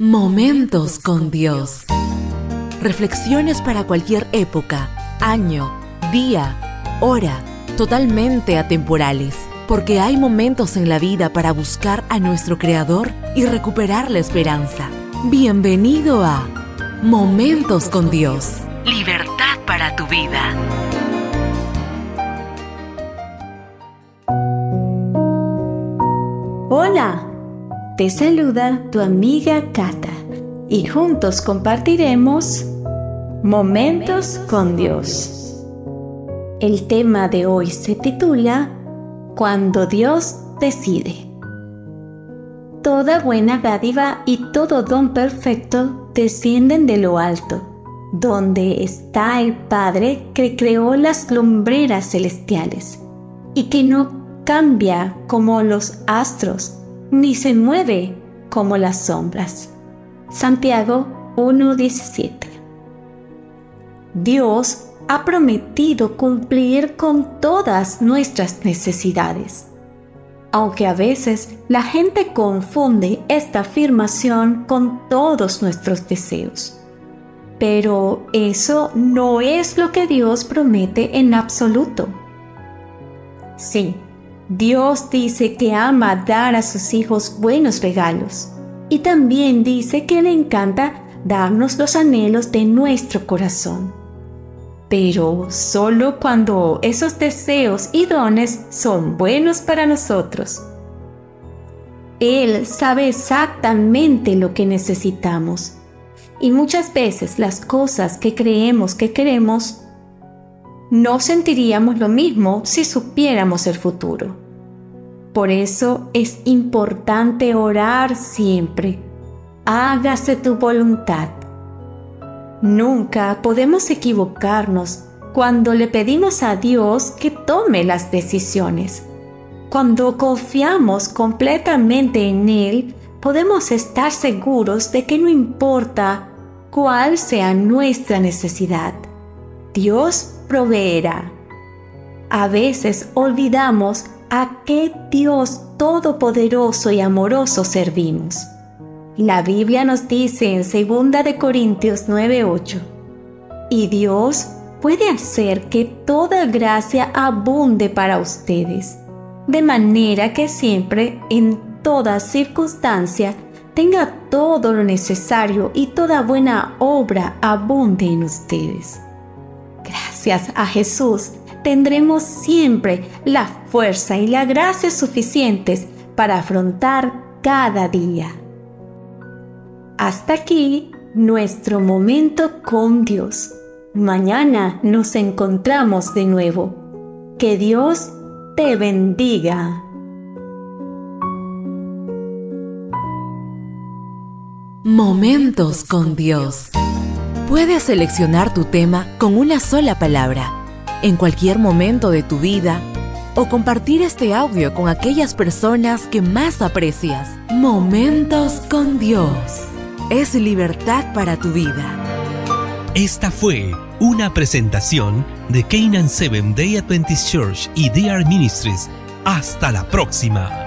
Momentos con Dios. Reflexiones para cualquier época, año, día, hora, totalmente atemporales. Porque hay momentos en la vida para buscar a nuestro Creador y recuperar la esperanza. Bienvenido a Momentos con Dios. Libertad para tu vida. Hola. Te saluda tu amiga Kata y juntos compartiremos Momentos con Dios. El tema de hoy se titula Cuando Dios decide. Toda buena dádiva y todo don perfecto descienden de lo alto, donde está el Padre que creó las lumbreras celestiales y que no cambia como los astros ni se mueve como las sombras. Santiago 1.17 Dios ha prometido cumplir con todas nuestras necesidades. Aunque a veces la gente confunde esta afirmación con todos nuestros deseos. Pero eso no es lo que Dios promete en absoluto. Sí, Dios dice que ama dar a sus hijos buenos regalos y también dice que le encanta darnos los anhelos de nuestro corazón. Pero solo cuando esos deseos y dones son buenos para nosotros. Él sabe exactamente lo que necesitamos y muchas veces las cosas que creemos que queremos no sentiríamos lo mismo si supiéramos el futuro. Por eso es importante orar siempre. Hágase tu voluntad. Nunca podemos equivocarnos cuando le pedimos a Dios que tome las decisiones. Cuando confiamos completamente en Él, podemos estar seguros de que no importa cuál sea nuestra necesidad, Dios proveerá. A veces olvidamos a qué Dios todopoderoso y amoroso servimos. La Biblia nos dice en 2 de Corintios 9:8, y Dios puede hacer que toda gracia abunde para ustedes, de manera que siempre, en toda circunstancia, tenga todo lo necesario y toda buena obra abunde en ustedes gracias a Jesús, tendremos siempre la fuerza y la gracia suficientes para afrontar cada día. Hasta aquí nuestro momento con Dios. Mañana nos encontramos de nuevo. Que Dios te bendiga. Momentos con Dios. Puedes seleccionar tu tema con una sola palabra en cualquier momento de tu vida o compartir este audio con aquellas personas que más aprecias. Momentos con Dios. Es libertad para tu vida. Esta fue una presentación de Canaan Seven Day Adventist Church y DR Ministries. Hasta la próxima.